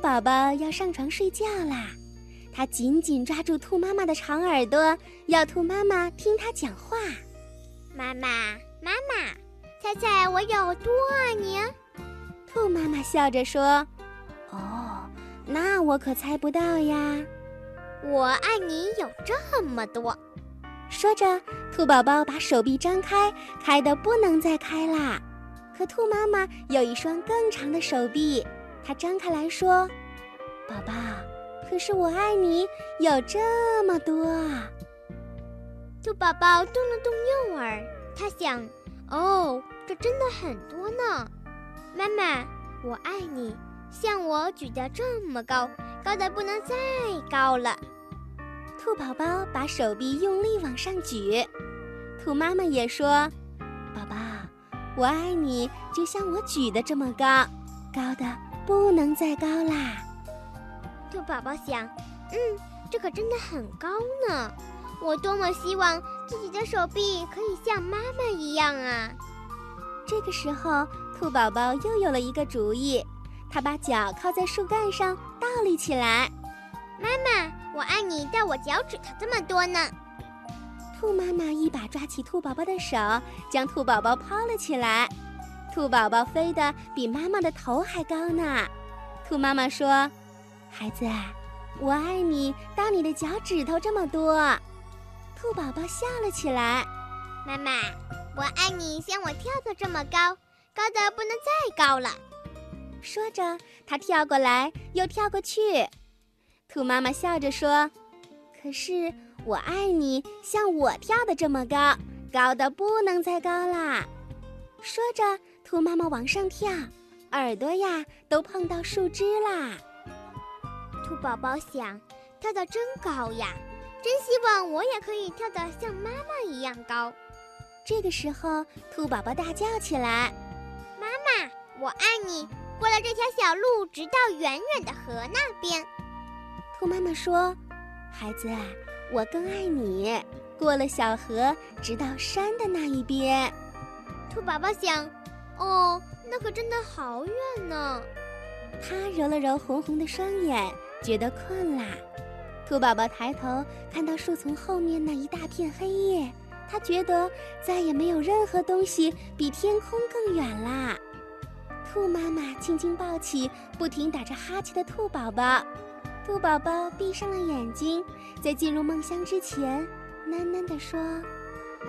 宝宝要上床睡觉啦，他紧紧抓住兔妈妈的长耳朵，要兔妈妈听他讲话。妈妈，妈妈，猜猜我有多爱你？兔妈妈笑着说：“哦，那我可猜不到呀。我爱你有这么多。”说着，兔宝宝把手臂张开，开得不能再开啦。可兔妈妈有一双更长的手臂，它张开来说：“宝宝，可是我爱你有这么多啊！”兔宝宝动了动右耳，他想：“哦，这真的很多呢。”妈妈，我爱你，像我举得这么高，高的不能再高了。兔宝宝把手臂用力往上举，兔妈妈也说：“宝宝，我爱你，就像我举的这么高，高的不能再高啦。”兔宝宝想：“嗯，这可真的很高呢，我多么希望自己的手臂可以像妈妈一样啊！”这个时候，兔宝宝又有了一个主意，他把脚靠在树干上倒立起来。妈妈，我爱你到我脚趾头这么多呢。兔妈妈一把抓起兔宝宝的手，将兔宝宝抛了起来。兔宝宝飞得比妈妈的头还高呢。兔妈妈说：“孩子，我爱你到你的脚趾头这么多。”兔宝宝笑了起来。妈妈，我爱你像我跳的这么高，高的不能再高了。说着，它跳过来又跳过去。兔妈妈笑着说：“可是我爱你，像我跳的这么高，高的不能再高啦。”说着，兔妈妈往上跳，耳朵呀都碰到树枝啦。兔宝宝想：跳得真高呀，真希望我也可以跳得像妈妈一样高。这个时候，兔宝宝大叫起来：“妈妈，我爱你！过了这条小路，直到远远的河那边。”兔妈妈说：“孩子，我更爱你。过了小河，直到山的那一边。”兔宝宝想：“哦，那可真的好远呢。”他揉了揉红红的双眼，觉得困啦。兔宝宝抬头看到树丛后面那一大片黑夜，他觉得再也没有任何东西比天空更远啦。兔妈妈轻轻抱起不停打着哈欠的兔宝宝。兔宝宝闭上了眼睛，在进入梦乡之前，喃喃地说：“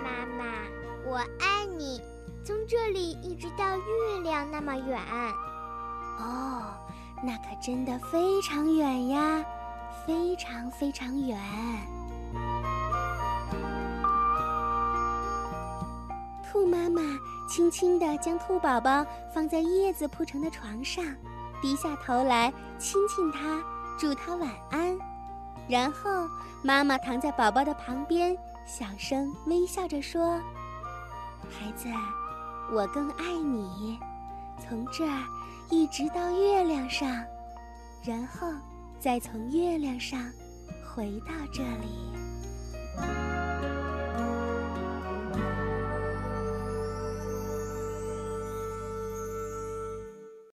妈妈，我爱你，从这里一直到月亮那么远。”哦，那可真的非常远呀，非常非常远。兔妈妈轻轻地将兔宝宝放在叶子铺成的床上，低下头来亲亲它。祝它晚安，然后妈妈躺在宝宝的旁边，小声微笑着说：“孩子，我更爱你，从这儿一直到月亮上，然后再从月亮上回到这里。”